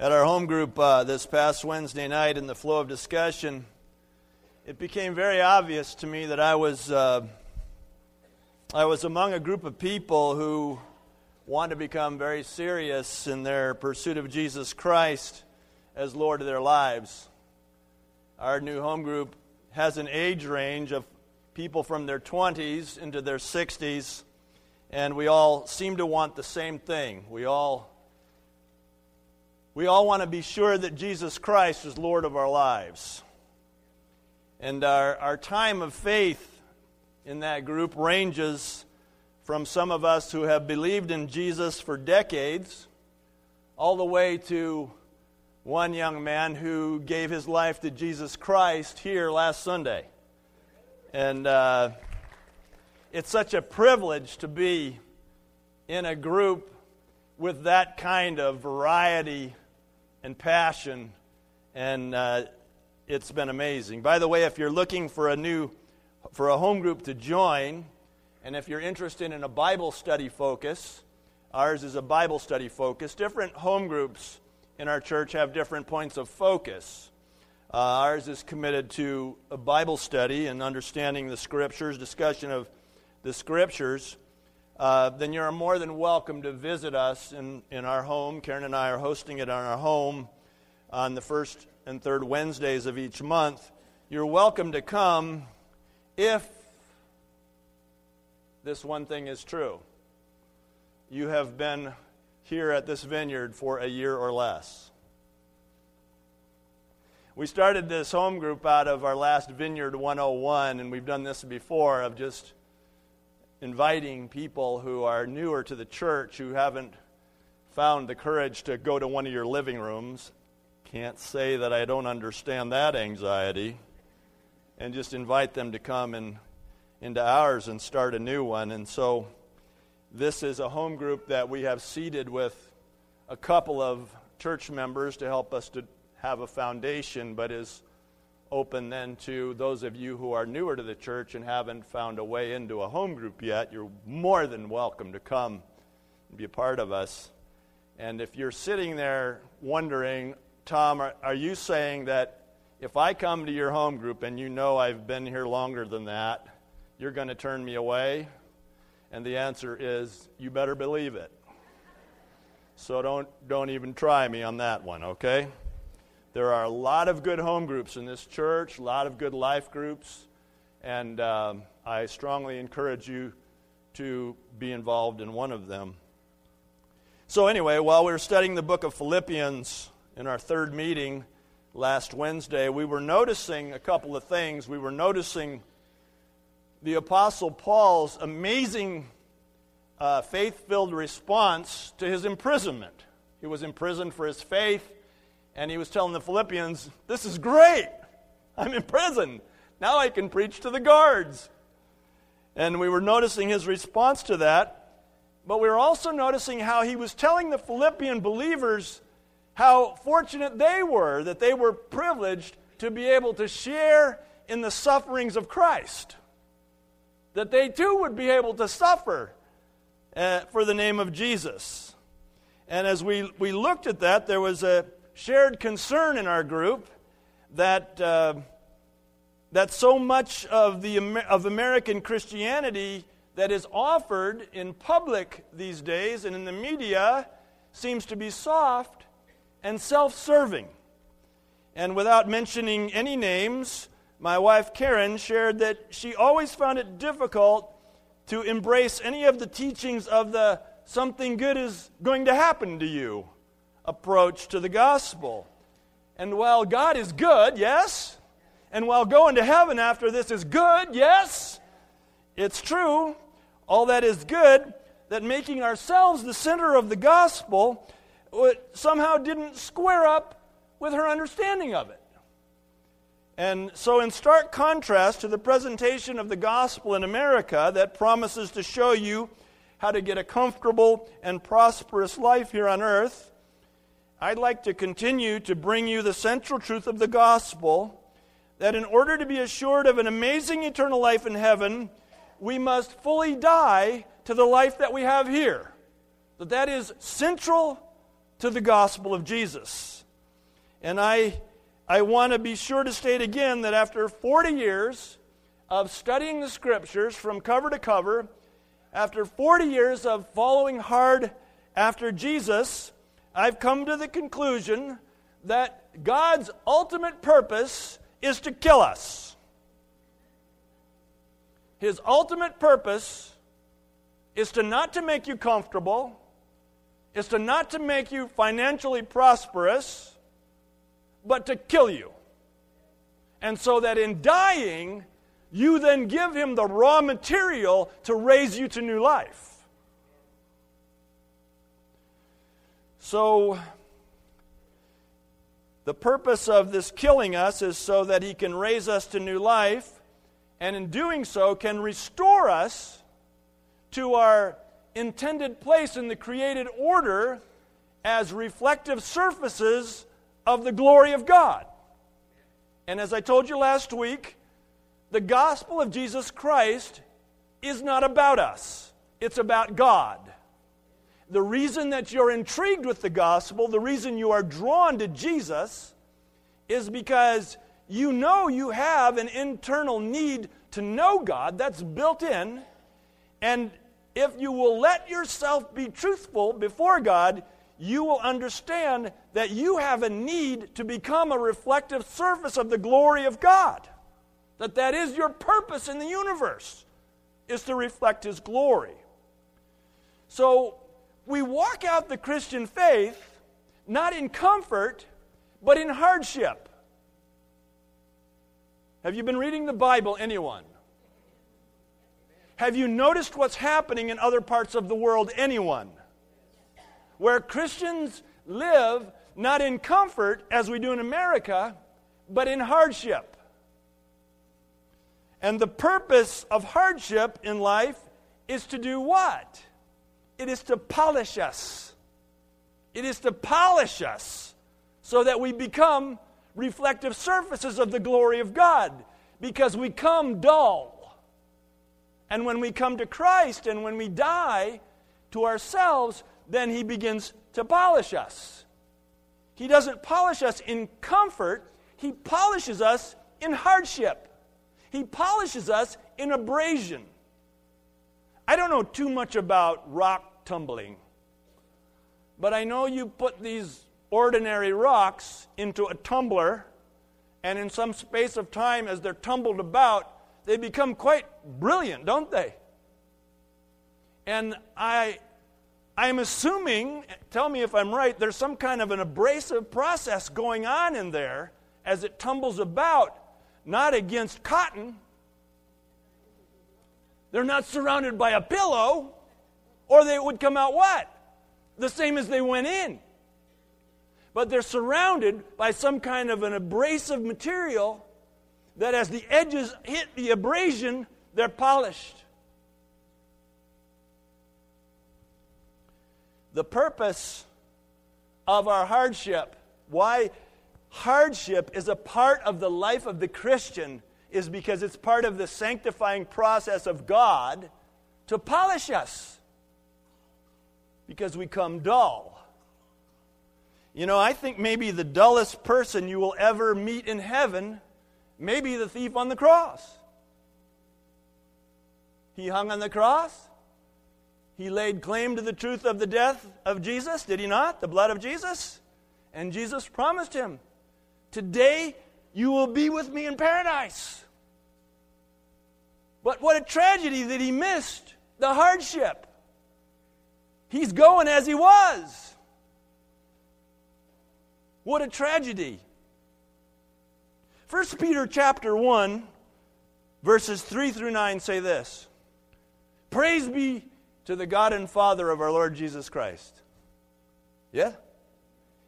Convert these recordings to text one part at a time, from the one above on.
At our home group uh, this past Wednesday night, in the flow of discussion, it became very obvious to me that I was, uh, I was among a group of people who want to become very serious in their pursuit of Jesus Christ as Lord of their lives. Our new home group has an age range of people from their 20s into their 60s, and we all seem to want the same thing. We all, we all want to be sure that Jesus Christ is Lord of our lives. And our, our time of faith in that group ranges from some of us who have believed in Jesus for decades, all the way to one young man who gave his life to Jesus Christ here last Sunday. And uh, it's such a privilege to be in a group with that kind of variety and passion. And uh, it's been amazing. By the way, if you're looking for a new, for a home group to join, and if you're interested in a Bible study focus, ours is a Bible study focus. Different home groups in our church have different points of focus. Uh, ours is committed to a Bible study and understanding the scriptures, discussion of the scriptures. Uh, then you're more than welcome to visit us in, in our home. Karen and I are hosting it on our home on the first and third Wednesdays of each month. You're welcome to come if this one thing is true. You have been here at this vineyard for a year or less. We started this home group out of our last Vineyard 101, and we've done this before of just inviting people who are newer to the church who haven't found the courage to go to one of your living rooms. Can't say that I don't understand that anxiety. And just invite them to come and into ours and start a new one. And so this is a home group that we have seeded with a couple of church members to help us to have a foundation, but is open then to those of you who are newer to the church and haven't found a way into a home group yet. You're more than welcome to come and be a part of us. And if you're sitting there wondering, Tom, are, are you saying that if I come to your home group and you know I've been here longer than that, you're going to turn me away? And the answer is, you better believe it. So don't, don't even try me on that one, okay? There are a lot of good home groups in this church, a lot of good life groups, and um, I strongly encourage you to be involved in one of them. So, anyway, while we were studying the book of Philippians in our third meeting last Wednesday, we were noticing a couple of things. We were noticing the Apostle Paul's amazing uh, faith filled response to his imprisonment. He was imprisoned for his faith and he was telling the Philippians, This is great. I'm in prison. Now I can preach to the guards. And we were noticing his response to that. But we were also noticing how he was telling the Philippian believers how fortunate they were that they were privileged to be able to share in the sufferings of Christ. That they too would be able to suffer uh, for the name of Jesus. And as we, we looked at that, there was a, shared concern in our group that, uh, that so much of, the, of American Christianity that is offered in public these days and in the media seems to be soft and self serving. And without mentioning any names, my wife Karen shared that she always found it difficult to embrace any of the teachings of the something good is going to happen to you approach to the gospel. And while God is good, yes, and while going to heaven after this is good, yes, it's true, all that is good, that making ourselves the center of the gospel somehow didn't square up with her understanding of it. And so, in stark contrast to the presentation of the gospel in America that promises to show you how to get a comfortable and prosperous life here on earth, I'd like to continue to bring you the central truth of the gospel that in order to be assured of an amazing eternal life in heaven, we must fully die to the life that we have here. That that is central to the gospel of Jesus. And I, I want to be sure to state again that after 40 years of studying the scriptures from cover to cover, after 40 years of following hard after Jesus, I've come to the conclusion that God's ultimate purpose is to kill us. His ultimate purpose is to not to make you comfortable, is to not to make you financially prosperous, but to kill you. And so that in dying, you then give him the raw material to raise you to new life. So, the purpose of this killing us is so that he can raise us to new life, and in doing so, can restore us to our intended place in the created order as reflective surfaces of the glory of God. And as I told you last week, the gospel of Jesus Christ is not about us, it's about God. The reason that you're intrigued with the gospel, the reason you are drawn to Jesus, is because you know you have an internal need to know God that's built in. And if you will let yourself be truthful before God, you will understand that you have a need to become a reflective surface of the glory of God. That that is your purpose in the universe is to reflect his glory. So we walk out the Christian faith not in comfort, but in hardship. Have you been reading the Bible, anyone? Have you noticed what's happening in other parts of the world? Anyone? Where Christians live not in comfort as we do in America, but in hardship. And the purpose of hardship in life is to do what? It is to polish us. It is to polish us so that we become reflective surfaces of the glory of God because we come dull and when we come to Christ and when we die to ourselves, then He begins to polish us. He doesn't polish us in comfort, He polishes us in hardship. He polishes us in abrasion. I don't know too much about rock tumbling, but I know you put these ordinary rocks into a tumbler, and in some space of time, as they're tumbled about, they become quite brilliant, don't they? And I, I'm assuming, tell me if I'm right, there's some kind of an abrasive process going on in there as it tumbles about, not against cotton. They're not surrounded by a pillow, or they would come out what? The same as they went in. But they're surrounded by some kind of an abrasive material that as the edges hit the abrasion, they're polished. The purpose of our hardship, why hardship is a part of the life of the Christian, is because it's part of the sanctifying process of God to polish us. Because we come dull. You know, I think maybe the dullest person you will ever meet in heaven Maybe the thief on the cross. He hung on the cross. He laid claim to the truth of the death of Jesus, did he not? The blood of Jesus. And Jesus promised him, Today you will be with me in paradise. But what a tragedy that he missed the hardship. He's going as he was. What a tragedy. 1 Peter chapter 1 verses 3 through 9 say this. Praise be to the God and Father of our Lord Jesus Christ. Yeah?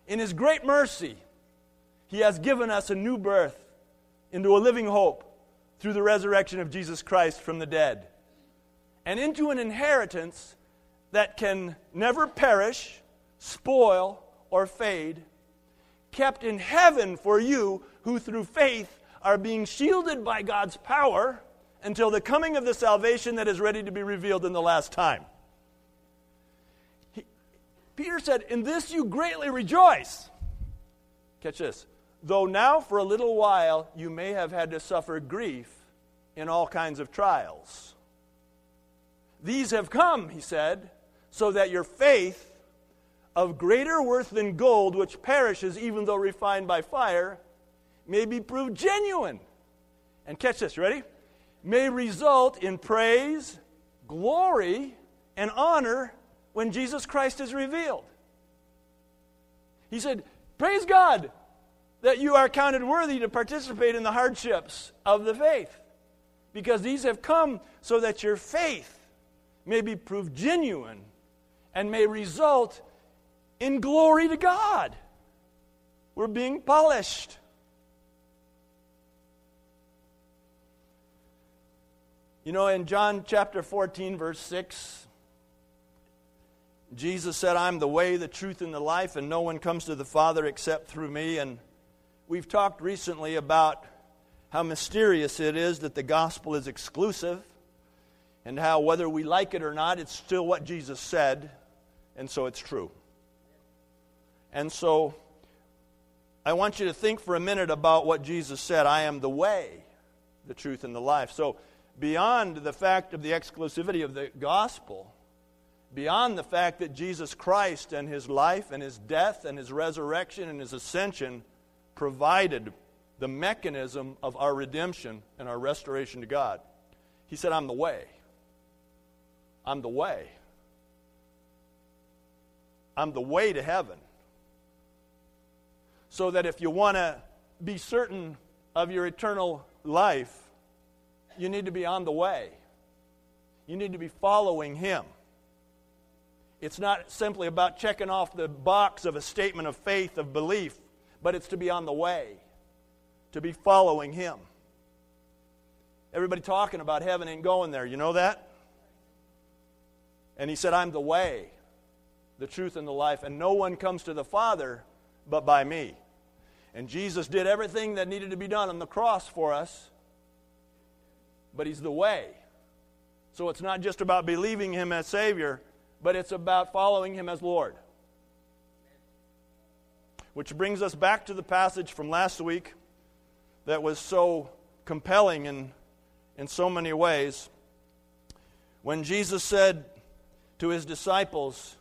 In his great mercy, he has given us a new birth into a living hope through the resurrection of Jesus Christ from the dead, and into an inheritance that can never perish, spoil, or fade, kept in heaven for you who through faith are being shielded by God's power until the coming of the salvation that is ready to be revealed in the last time. Peter said, In this you greatly rejoice. Catch this. Though now for a little while you may have had to suffer grief in all kinds of trials. These have come, he said, so that your faith, of greater worth than gold, which perishes even though refined by fire, may be proved genuine. And catch this, ready? May result in praise, glory, and honor when Jesus Christ is revealed. He said, Praise God that you are counted worthy to participate in the hardships of the faith, because these have come so that your faith may be proved genuine and may result in glory to God. We're being polished. You know, in John chapter 14, verse 6, Jesus said, I'm the way, the truth, and the life, and no one comes to the Father except through me. And we've talked recently about how mysterious it is that the gospel is exclusive, and how whether we like it or not, it's still what Jesus said, and so it's true. And so I want you to think for a minute about what Jesus said I am the way, the truth, and the life. So, beyond the fact of the exclusivity of the gospel, beyond the fact that Jesus Christ and his life and his death and his resurrection and his ascension provided the mechanism of our redemption and our restoration to God. He said, I'm the way. I'm the way. I'm the way to heaven. So that if you want to be certain of your eternal life, you need to be on the way. You need to be following Him. It's not simply about checking off the box of a statement of faith, of belief, but it's to be on the way, to be following Him. Everybody talking about heaven ain't going there. You know that? And He said, I'm the way, the truth, and the life, and no one comes to the Father but by me. And Jesus did everything that needed to be done on the cross for us, but He's the way. So it's not just about believing Him as Savior but it's about following Him as Lord. Which brings us back to the passage from last week that was so compelling in, in so many ways. When Jesus said to His disciples,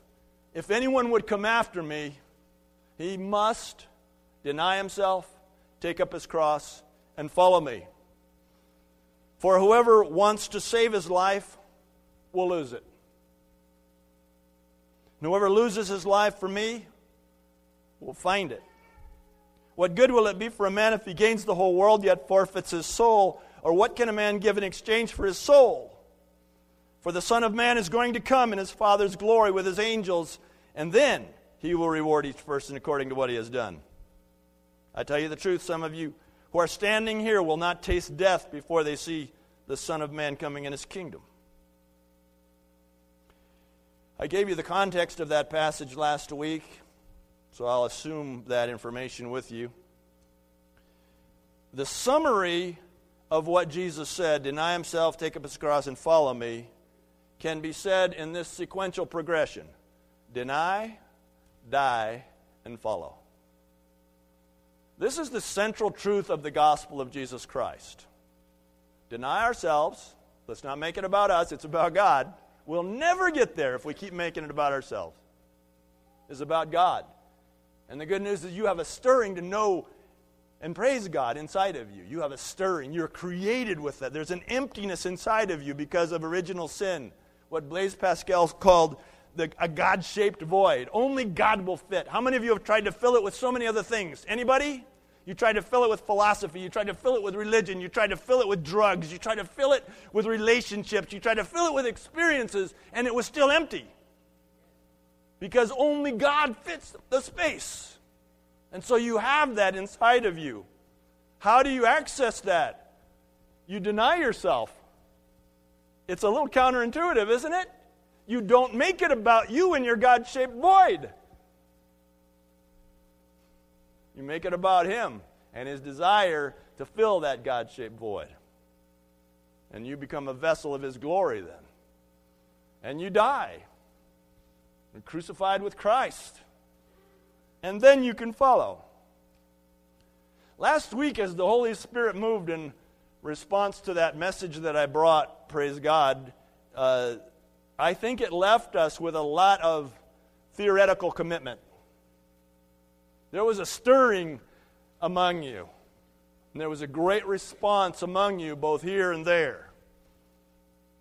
If anyone would come after me, he must deny himself, take up his cross, and follow me. For whoever wants to save his life will lose it. And whoever loses his life for me will find it. What good will it be for a man if he gains the whole world yet forfeits his soul? Or what can a man give in exchange for his soul? For the Son of Man is going to come in his Father's glory with his angels, and then he will reward each person according to what he has done. I tell you the truth, some of you who are standing here will not taste death before they see the Son of Man coming in his kingdom. I gave you the context of that passage last week, so I'll assume that information with you. The summary of what Jesus said, deny himself, take up his cross, and follow me, can be said in this sequential progression deny, die, and follow. This is the central truth of the gospel of Jesus Christ. Deny ourselves. Let's not make it about us, it's about God. We'll never get there if we keep making it about ourselves. It's about God. And the good news is you have a stirring to know and praise God inside of you. You have a stirring. You're created with that. There's an emptiness inside of you because of original sin. What Blaise Pascal called the, a God shaped void. Only God will fit. How many of you have tried to fill it with so many other things? Anybody? You tried to fill it with philosophy. You tried to fill it with religion. You tried to fill it with drugs. You tried to fill it with relationships. You tried to fill it with experiences, and it was still empty. Because only God fits the space. And so you have that inside of you. How do you access that? You deny yourself. It's a little counterintuitive, isn't it? You don't make it about you and your God shaped void. You make it about Him and His desire to fill that God shaped void. And you become a vessel of His glory then. And you die. You're crucified with Christ. And then you can follow. Last week, as the Holy Spirit moved in response to that message that I brought, praise God, uh, I think it left us with a lot of theoretical commitment. There was a stirring among you, and there was a great response among you, both here and there.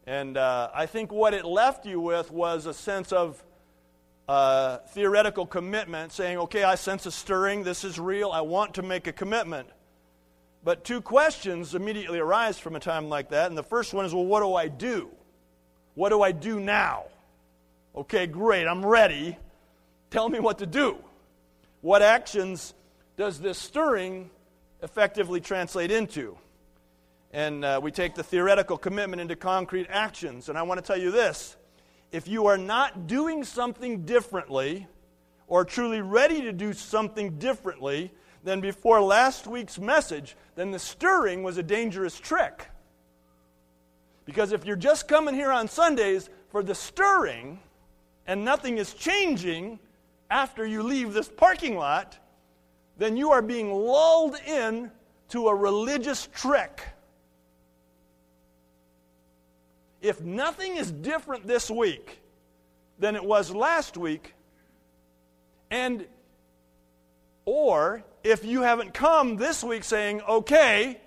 And uh, I think what it left you with was a sense of uh, theoretical commitment, saying, okay, I sense a stirring, this is real, I want to make a commitment. But two questions immediately arise from a time like that. And the first one is, well, what do I do? What do I do now? Okay, great, I'm ready. Tell me what to do. What actions does this stirring effectively translate into? And uh, we take the theoretical commitment into concrete actions. And I want to tell you this if you are not doing something differently, or truly ready to do something differently than before last week's message, then the stirring was a dangerous trick. Because if you're just coming here on Sundays for the stirring and nothing is changing after you leave this parking lot, then you are being lulled in to a religious trick. If nothing is different this week than it was last week, and or if you haven't come this week saying, okay,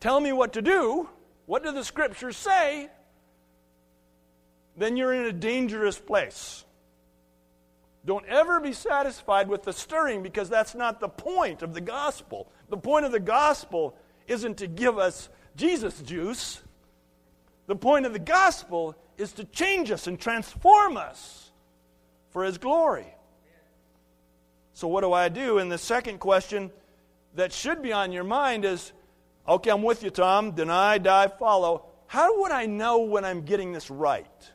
tell me what to do, what do the scriptures say? Then you're in a dangerous place. Don't ever be satisfied with the stirring because that's not the point of the gospel. The point of the gospel isn't to give us Jesus juice. The point of the gospel is to change us and transform us for his glory. So, what do I do? And the second question that should be on your mind is Okay, I'm with you, Tom. Deny, die, follow. How would I know when I'm getting this right?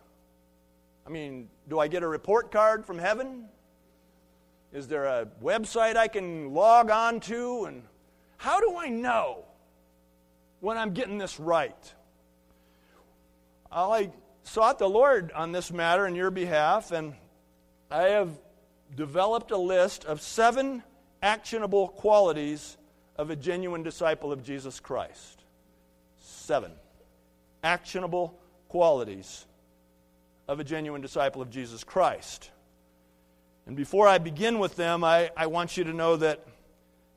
I mean, do I get a report card from heaven? Is there a website I can log on to? And how do I know when I'm getting this right? I sought the Lord on this matter in your behalf, and I have developed a list of seven actionable qualities of a genuine disciple of Jesus Christ. Seven actionable qualities of a genuine disciple of Jesus Christ. And before I begin with them, I, I want you to know that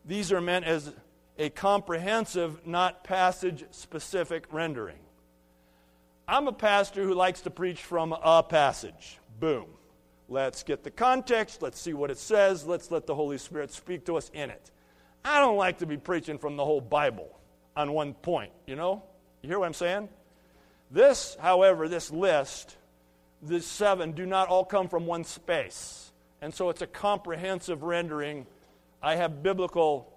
these are meant as a comprehensive, not passage specific rendering. I'm a pastor who likes to preach from a passage. Boom. Let's get the context. Let's see what it says. Let's let the Holy Spirit speak to us in it. I don't like to be preaching from the whole Bible on one point, you know? You hear what I'm saying? This, however, this list, these seven, do not all come from one space. And so it's a comprehensive rendering. I have biblical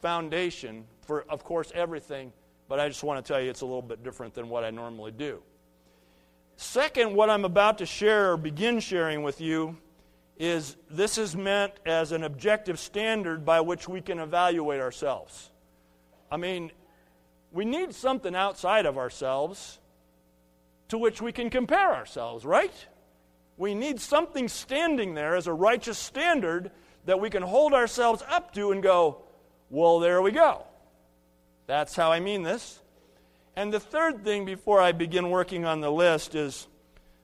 foundation for, of course, everything, but I just want to tell you it's a little bit different than what I normally do. Second, what I'm about to share or begin sharing with you is this is meant as an objective standard by which we can evaluate ourselves. I mean, we need something outside of ourselves to which we can compare ourselves, right? We need something standing there as a righteous standard that we can hold ourselves up to and go, well, there we go. That's how I mean this. And the third thing before I begin working on the list is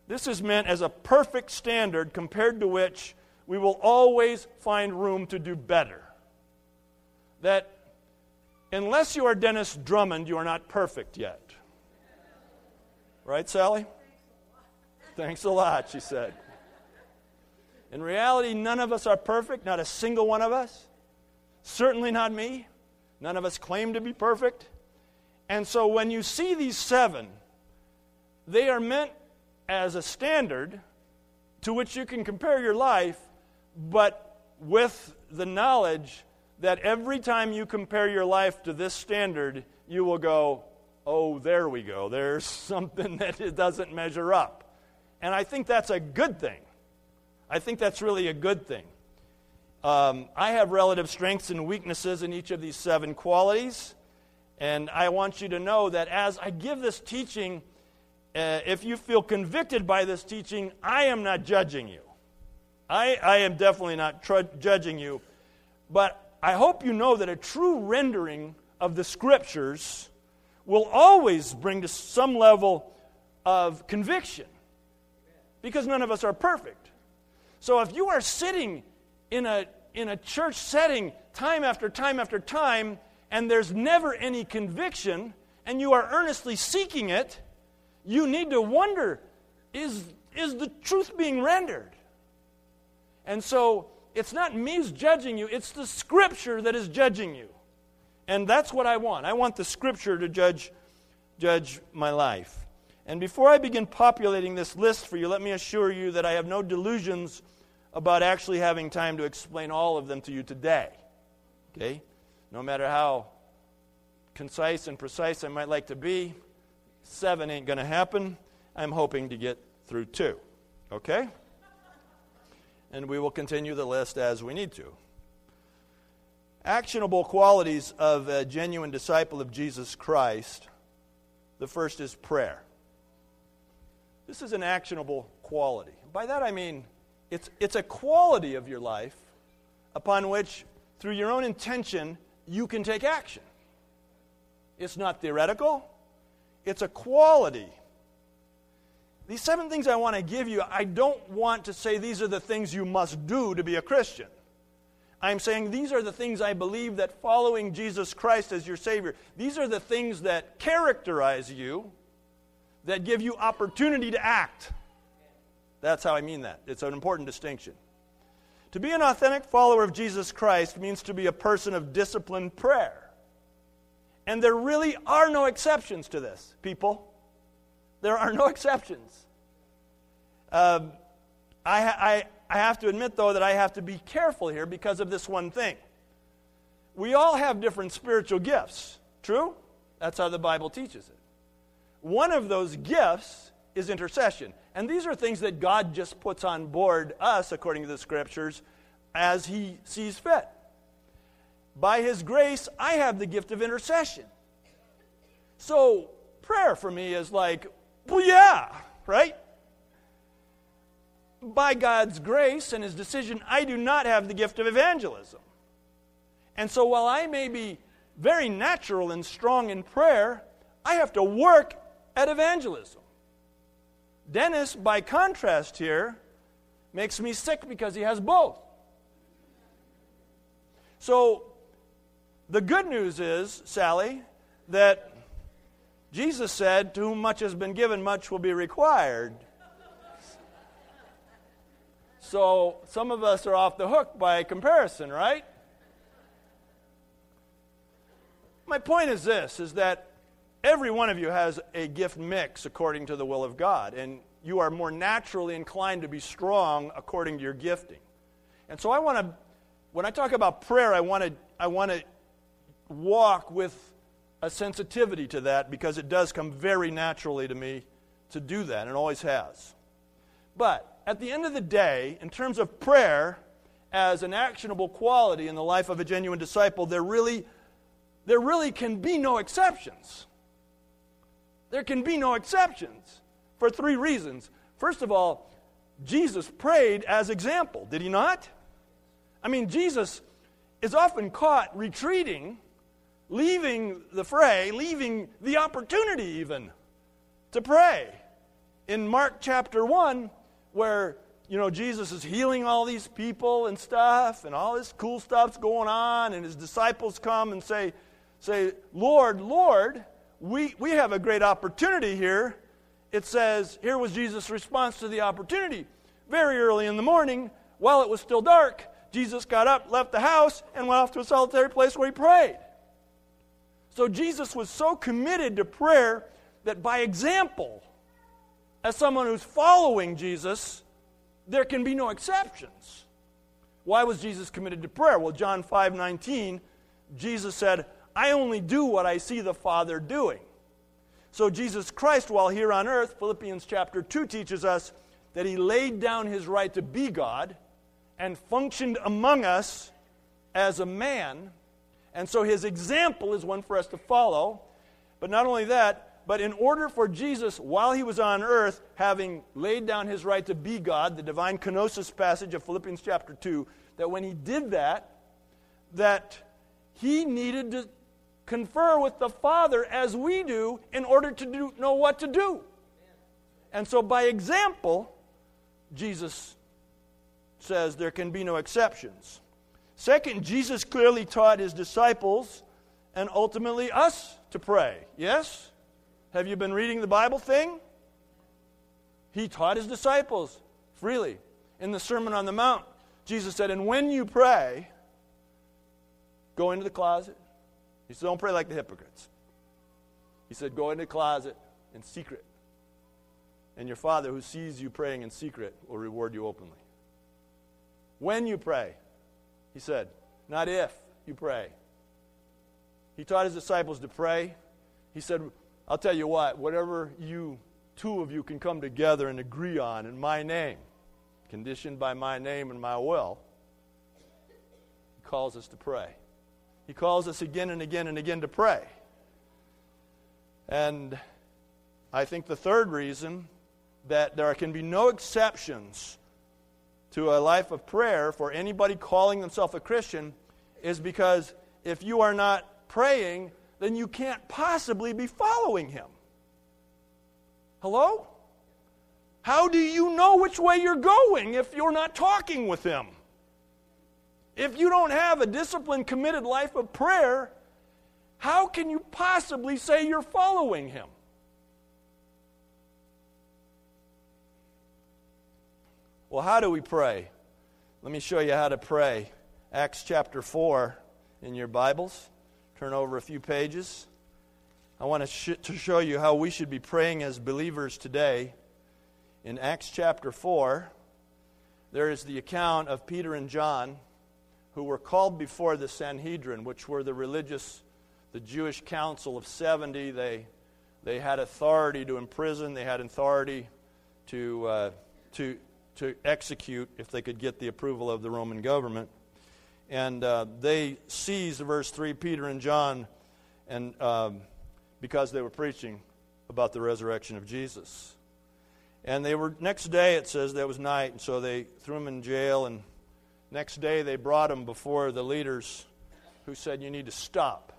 this is meant as a perfect standard compared to which we will always find room to do better. That unless you are Dennis Drummond, you are not perfect yet. Right, Sally? Thanks a lot, she said. In reality, none of us are perfect, not a single one of us. Certainly not me. None of us claim to be perfect. And so when you see these seven, they are meant as a standard to which you can compare your life, but with the knowledge that every time you compare your life to this standard, you will go, oh, there we go. There's something that it doesn't measure up. And I think that's a good thing. I think that's really a good thing. Um, I have relative strengths and weaknesses in each of these seven qualities. And I want you to know that as I give this teaching, uh, if you feel convicted by this teaching, I am not judging you. I, I am definitely not tr- judging you, but I hope you know that a true rendering of the scriptures will always bring to some level of conviction because none of us are perfect. So if you are sitting in a, in a church setting time after time after time and there's never any conviction and you are earnestly seeking it, you need to wonder is, is the truth being rendered? And so it's not me who's judging you, it's the scripture that is judging you. And that's what I want. I want the scripture to judge, judge my life. And before I begin populating this list for you, let me assure you that I have no delusions about actually having time to explain all of them to you today. Okay? No matter how concise and precise I might like to be, seven ain't going to happen. I'm hoping to get through two. Okay? And we will continue the list as we need to. Actionable qualities of a genuine disciple of Jesus Christ. The first is prayer. This is an actionable quality. By that I mean it's, it's a quality of your life upon which, through your own intention, you can take action. It's not theoretical, it's a quality. These seven things I want to give you, I don't want to say these are the things you must do to be a Christian. I'm saying these are the things I believe that following Jesus Christ as your Savior, these are the things that characterize you, that give you opportunity to act. That's how I mean that. It's an important distinction. To be an authentic follower of Jesus Christ means to be a person of disciplined prayer. And there really are no exceptions to this, people. There are no exceptions. Um, I, I, I have to admit, though, that I have to be careful here because of this one thing. We all have different spiritual gifts. True? That's how the Bible teaches it. One of those gifts is intercession. And these are things that God just puts on board us, according to the scriptures, as He sees fit. By His grace, I have the gift of intercession. So, prayer for me is like, well, yeah, right? By God's grace and His decision, I do not have the gift of evangelism. And so, while I may be very natural and strong in prayer, I have to work at evangelism. Dennis, by contrast here, makes me sick because he has both. So, the good news is, Sally, that Jesus said, To whom much has been given, much will be required. So, some of us are off the hook by comparison, right? My point is this is that Every one of you has a gift mix according to the will of God, and you are more naturally inclined to be strong according to your gifting. And so I want to, when I talk about prayer, I want to, I want to walk with a sensitivity to that because it does come very naturally to me to do that, and always has. But at the end of the day, in terms of prayer as an actionable quality in the life of a genuine disciple, there really, there really can be no exceptions. There can be no exceptions for three reasons. First of all, Jesus prayed as example, did he not? I mean, Jesus is often caught retreating, leaving the fray, leaving the opportunity even to pray. In Mark chapter 1, where you know Jesus is healing all these people and stuff, and all this cool stuff's going on, and his disciples come and say, say, Lord, Lord, we, we have a great opportunity here. It says, here was Jesus' response to the opportunity. Very early in the morning, while it was still dark, Jesus got up, left the house, and went off to a solitary place where he prayed. So Jesus was so committed to prayer that by example, as someone who's following Jesus, there can be no exceptions. Why was Jesus committed to prayer? Well, John 5 19, Jesus said, I only do what I see the Father doing. So, Jesus Christ, while here on earth, Philippians chapter 2 teaches us that he laid down his right to be God and functioned among us as a man. And so, his example is one for us to follow. But not only that, But in order for Jesus, while he was on earth, having laid down his right to be God, the divine kenosis passage of Philippians chapter 2, that when he did that, that he needed to confer with the Father as we do in order to do, know what to do. And so, by example, Jesus says there can be no exceptions. Second, Jesus clearly taught his disciples and ultimately us to pray. Yes? Have you been reading the Bible thing? He taught his disciples freely in the Sermon on the Mount. Jesus said, And when you pray, go into the closet. He said, Don't pray like the hypocrites. He said, Go into the closet in secret. And your Father who sees you praying in secret will reward you openly. When you pray, he said, not if you pray. He taught his disciples to pray. He said, I'll tell you what, whatever you, two of you, can come together and agree on in my name, conditioned by my name and my will, he calls us to pray. He calls us again and again and again to pray. And I think the third reason that there can be no exceptions to a life of prayer for anybody calling themselves a Christian is because if you are not praying, then you can't possibly be following Him. Hello? How do you know which way you're going if you're not talking with Him? If you don't have a disciplined, committed life of prayer, how can you possibly say you're following Him? Well, how do we pray? Let me show you how to pray. Acts chapter 4 in your Bibles. Turn over a few pages. I want to, sh- to show you how we should be praying as believers today. In Acts chapter 4, there is the account of Peter and John who were called before the Sanhedrin, which were the religious, the Jewish council of 70. They, they had authority to imprison, they had authority to, uh, to, to execute if they could get the approval of the Roman government. And uh, they seized, verse 3, Peter and John, and um, because they were preaching about the resurrection of Jesus. And they were, next day it says that was night, and so they threw them in jail. And next day they brought him before the leaders who said, You need to stop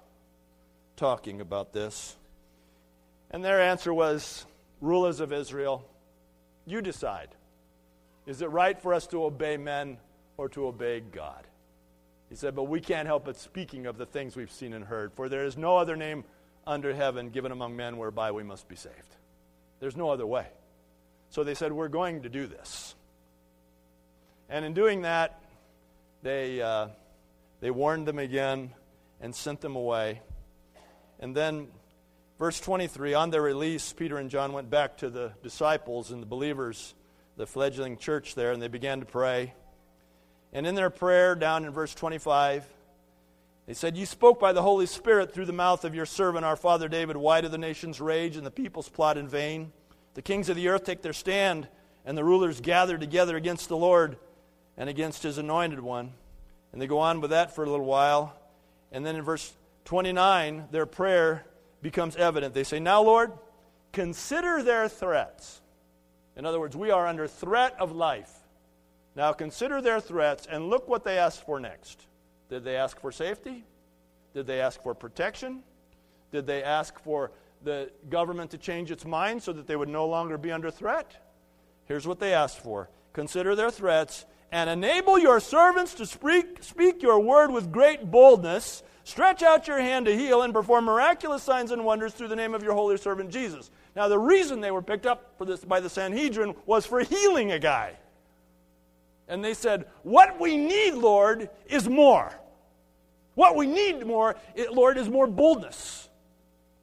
talking about this. And their answer was, Rulers of Israel, you decide. Is it right for us to obey men or to obey God? He said, But we can't help but speaking of the things we've seen and heard, for there is no other name under heaven given among men whereby we must be saved. There's no other way. So they said, We're going to do this. And in doing that, they, uh, they warned them again and sent them away. And then, verse 23 on their release, Peter and John went back to the disciples and the believers the fledgling church there, and they began to pray. And in their prayer, down in verse 25, they said, You spoke by the Holy Spirit through the mouth of your servant, our father David. Why do the nations rage and the peoples plot in vain? The kings of the earth take their stand, and the rulers gather together against the Lord and against his anointed one. And they go on with that for a little while. And then in verse 29, their prayer becomes evident. They say, Now, Lord, consider their threats. In other words, we are under threat of life. Now consider their threats and look what they ask for next. Did they ask for safety? Did they ask for protection? Did they ask for the government to change its mind so that they would no longer be under threat? Here's what they asked for Consider their threats and enable your servants to speak, speak your word with great boldness. Stretch out your hand to heal and perform miraculous signs and wonders through the name of your holy servant Jesus. Now, the reason they were picked up for this by the Sanhedrin was for healing a guy. And they said, What we need, Lord, is more. What we need more, Lord, is more boldness.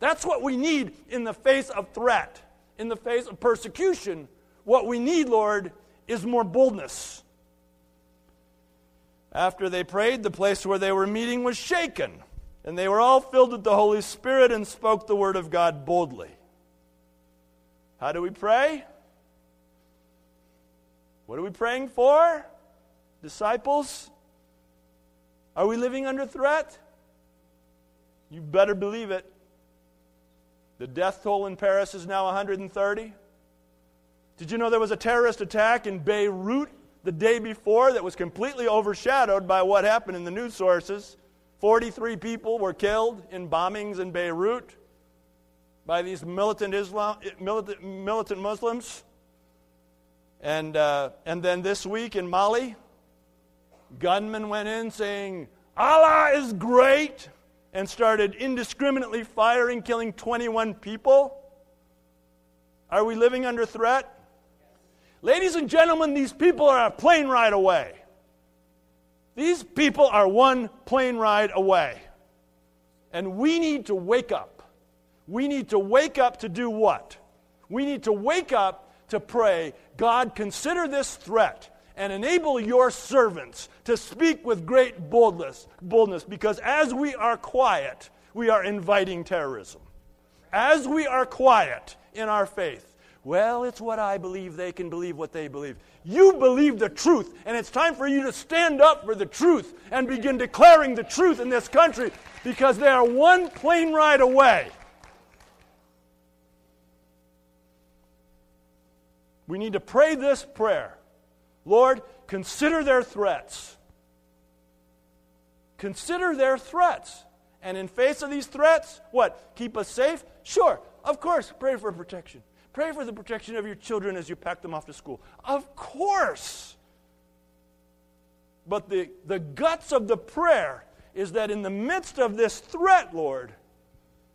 That's what we need in the face of threat, in the face of persecution. What we need, Lord, is more boldness. After they prayed, the place where they were meeting was shaken, and they were all filled with the Holy Spirit and spoke the word of God boldly. How do we pray? What are we praying for? Disciples? Are we living under threat? You better believe it. The death toll in Paris is now 130. Did you know there was a terrorist attack in Beirut the day before that was completely overshadowed by what happened in the news sources? 43 people were killed in bombings in Beirut by these militant, Islam, militant, militant Muslims. And, uh, and then this week in Mali, gunmen went in saying, Allah is great, and started indiscriminately firing, killing 21 people. Are we living under threat? Ladies and gentlemen, these people are a plane ride away. These people are one plane ride away. And we need to wake up. We need to wake up to do what? We need to wake up to pray, God, consider this threat and enable your servants to speak with great boldness, boldness because as we are quiet, we are inviting terrorism. As we are quiet in our faith, well, it's what I believe, they can believe what they believe. You believe the truth, and it's time for you to stand up for the truth and begin declaring the truth in this country because they are one plane ride away. We need to pray this prayer Lord, consider their threats. Consider their threats. And in face of these threats, what? Keep us safe? Sure, of course, pray for protection. Pray for the protection of your children as you pack them off to school. Of course. But the, the guts of the prayer is that in the midst of this threat, Lord,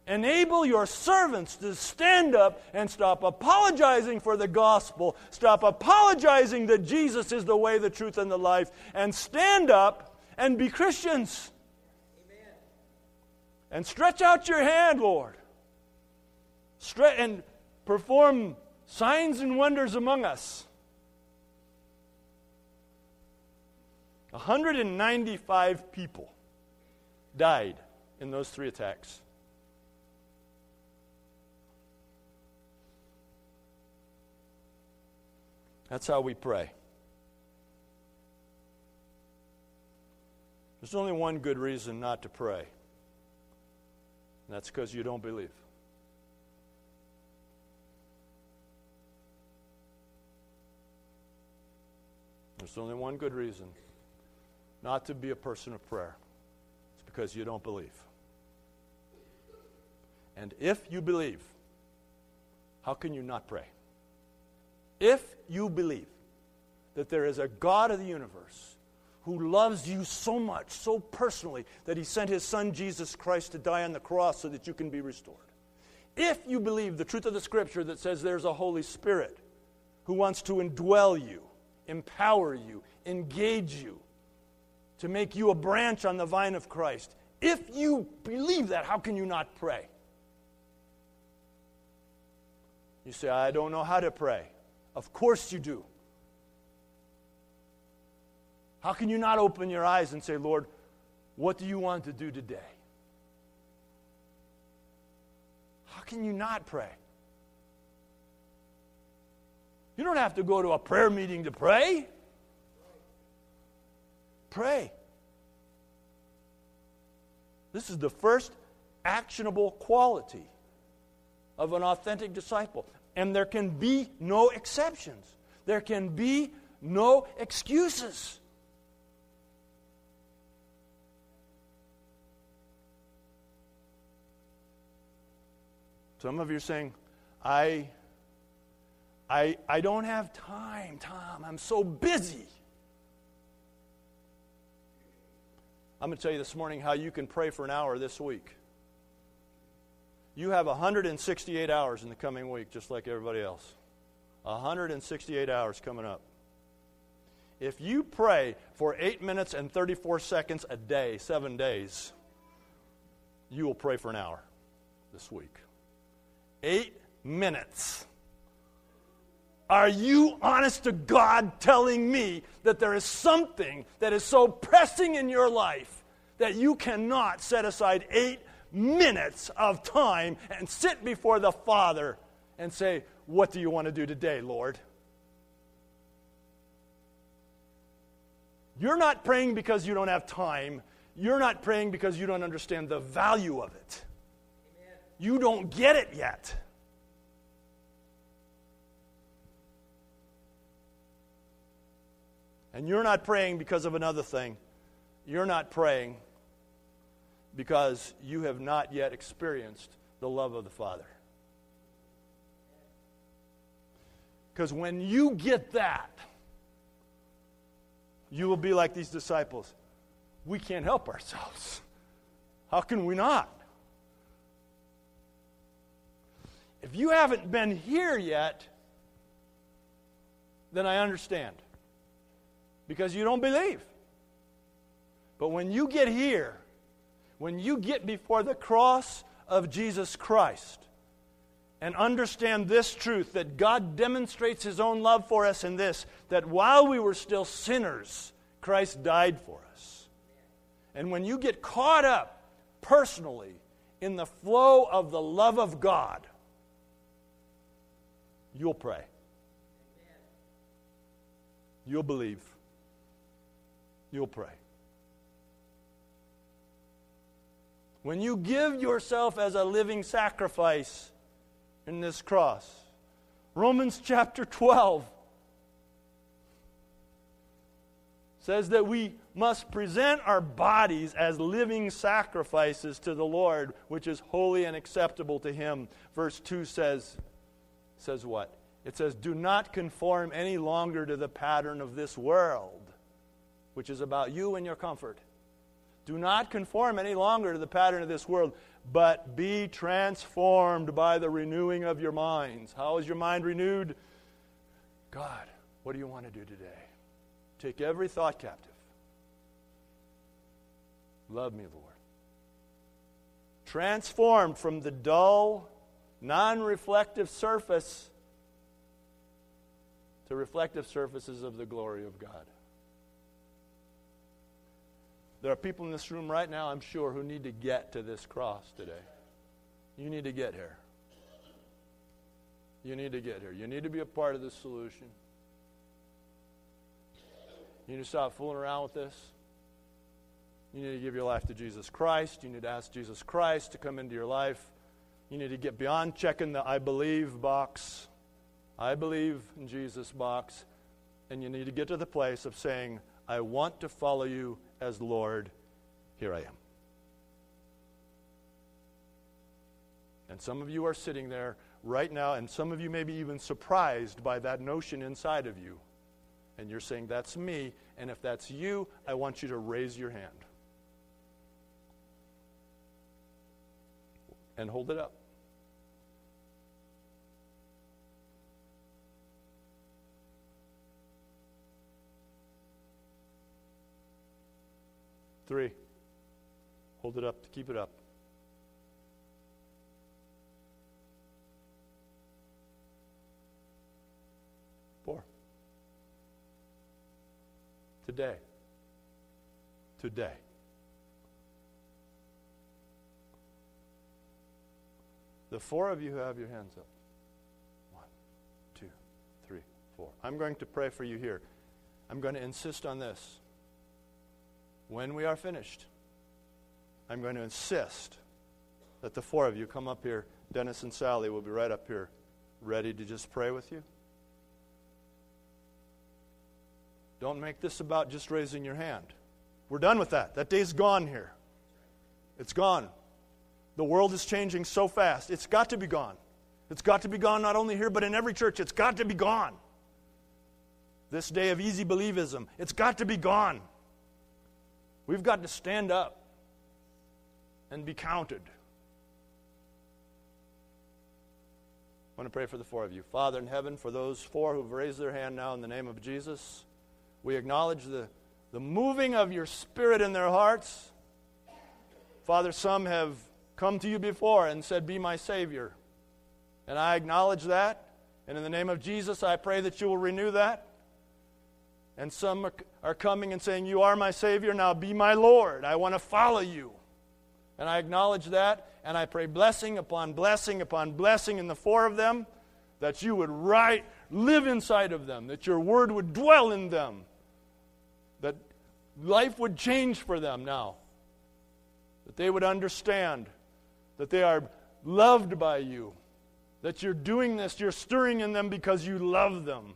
Enable your servants to stand up and stop apologizing for the gospel. Stop apologizing that Jesus is the way, the truth, and the life. And stand up and be Christians. Amen. And stretch out your hand, Lord. Stre- and perform signs and wonders among us. 195 people died in those three attacks. That's how we pray. There's only one good reason not to pray, and that's because you don't believe. There's only one good reason not to be a person of prayer. It's because you don't believe. And if you believe, how can you not pray? If you believe that there is a God of the universe who loves you so much, so personally, that he sent his son Jesus Christ to die on the cross so that you can be restored. If you believe the truth of the scripture that says there's a Holy Spirit who wants to indwell you, empower you, engage you, to make you a branch on the vine of Christ, if you believe that, how can you not pray? You say, I don't know how to pray. Of course you do. How can you not open your eyes and say, Lord, what do you want to do today? How can you not pray? You don't have to go to a prayer meeting to pray. Pray. This is the first actionable quality of an authentic disciple. And there can be no exceptions, there can be no excuses. Some of you are saying, I, I, I don't have time, Tom. I'm so busy. I'm going to tell you this morning how you can pray for an hour this week. You have 168 hours in the coming week, just like everybody else. 168 hours coming up. If you pray for 8 minutes and 34 seconds a day, seven days, you will pray for an hour this week. Eight minutes. Are you honest to God telling me that there is something that is so pressing in your life that you cannot set aside eight minutes of time and sit before the Father and say, What do you want to do today, Lord? You're not praying because you don't have time. You're not praying because you don't understand the value of it. Amen. you don't get it yet. And you're not praying because of another thing. You're not praying because you have not yet experienced the love of the Father. Because when you get that, you will be like these disciples. We can't help ourselves. How can we not? If you haven't been here yet, then I understand. Because you don't believe. But when you get here, when you get before the cross of Jesus Christ, and understand this truth that God demonstrates His own love for us in this that while we were still sinners, Christ died for us. And when you get caught up personally in the flow of the love of God, you'll pray. You'll believe. You'll pray. When you give yourself as a living sacrifice, in this cross. Romans chapter 12 says that we must present our bodies as living sacrifices to the Lord, which is holy and acceptable to Him. Verse 2 says, says what? It says, Do not conform any longer to the pattern of this world, which is about you and your comfort. Do not conform any longer to the pattern of this world, but be transformed by the renewing of your minds. How is your mind renewed? God, what do you want to do today? Take every thought captive. Love me, Lord. Transformed from the dull, non reflective surface to reflective surfaces of the glory of God. There are people in this room right now, I'm sure, who need to get to this cross today. You need to get here. You need to get here. You need to be a part of this solution. You need to stop fooling around with this. You need to give your life to Jesus Christ. You need to ask Jesus Christ to come into your life. You need to get beyond checking the I believe box, I believe in Jesus box, and you need to get to the place of saying, I want to follow you as Lord, here I am. And some of you are sitting there right now, and some of you may be even surprised by that notion inside of you. And you're saying, That's me. And if that's you, I want you to raise your hand and hold it up. Three. Hold it up. Keep it up. Four. Today. Today. The four of you who have your hands up. One, two, three, four. I'm going to pray for you here. I'm going to insist on this when we are finished, I'm going to insist that the four of you come up here. Dennis and Sally will be right up here, ready to just pray with you. Don't make this about just raising your hand. We're done with that. That day's gone here. It's gone. The world is changing so fast. It's got to be gone. It's got to be gone not only here, but in every church. It's got to be gone. This day of easy believism, it's got to be gone. We've got to stand up and be counted. I want to pray for the four of you. Father in heaven, for those four who've raised their hand now in the name of Jesus, we acknowledge the, the moving of your spirit in their hearts. Father, some have come to you before and said, Be my Savior. And I acknowledge that. And in the name of Jesus, I pray that you will renew that. And some are, coming and saying, You are my Savior, now be my Lord. I want to follow you. And I acknowledge that, and I pray blessing upon blessing upon blessing in the four of them, that you would write, live inside of them, that your word would dwell in them, that life would change for them now, that they would understand that they are loved by you. That you're doing this, you're stirring in them because you love them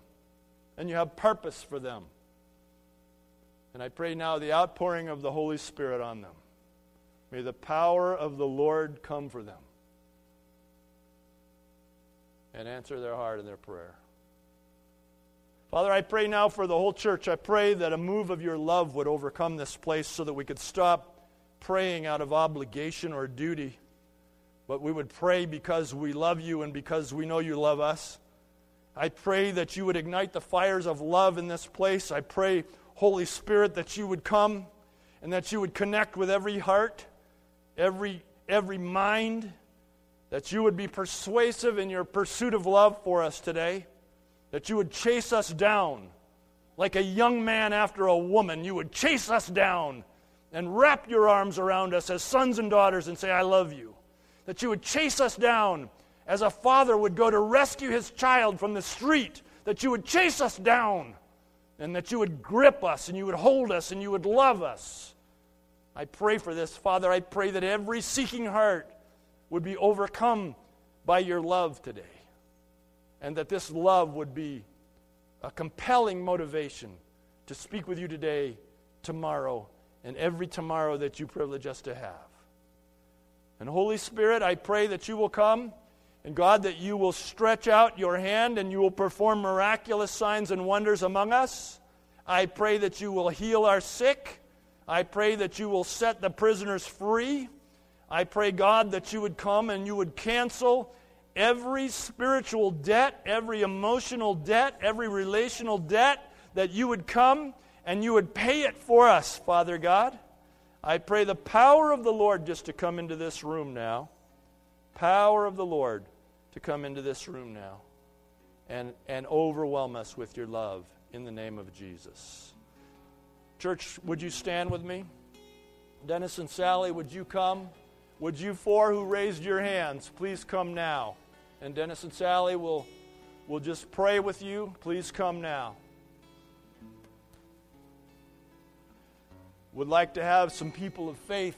and you have purpose for them. And I pray now the outpouring of the Holy Spirit on them. May the power of the Lord come for them and answer their heart and their prayer. Father, I pray now for the whole church. I pray that a move of your love would overcome this place so that we could stop praying out of obligation or duty, but we would pray because we love you and because we know you love us. I pray that you would ignite the fires of love in this place. I pray, Holy Spirit, that you would come and that you would connect with every heart, every, every mind, that you would be persuasive in your pursuit of love for us today that you would chase us down like a young man after a woman. You would chase us down and wrap your arms around us as sons and daughters and say, I love you. That you would chase us down as a father would go to rescue his child from the street. That you would chase us down and that you would grip us and you would hold us and you would love us. I pray for this, Father. I pray that every seeking heart would be overcome by your love today and that this love would be a compelling motivation to speak with you today, tomorrow, and every tomorrow that you privilege us to have. And Holy Spirit, I pray that you will come, and God, that you will stretch out your hand and you will perform miraculous signs and wonders among us. I pray that you will heal our sick. I pray that you will set the prisoners free. I pray, God, that you would come and you would cancel every spiritual debt, every emotional debt, every relational debt, that you would come and you would pay it for us, Father God. I pray the power of the Lord just to come into this room now. Power of the Lord to come into this room now and, and overwhelm us with your love in the name of Jesus. Church, would you stand with me? Dennis and Sally, would you come? Would you four who raised your hands please come now? and Dennis and Sally will, will just pray with you. Please come now. Would like to have some people of faith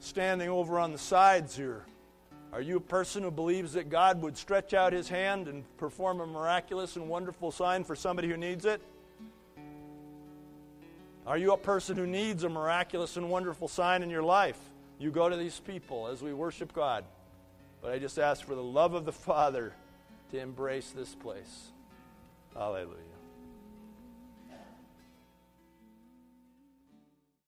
standing over on the sides here. Are you a person who believes that God would stretch out his hand and perform a miraculous and wonderful sign for somebody who needs it? Are you a person who needs a miraculous and wonderful sign in your life? You go to these people as we worship God. But I just ask for the love of the Father to embrace this place. Hallelujah.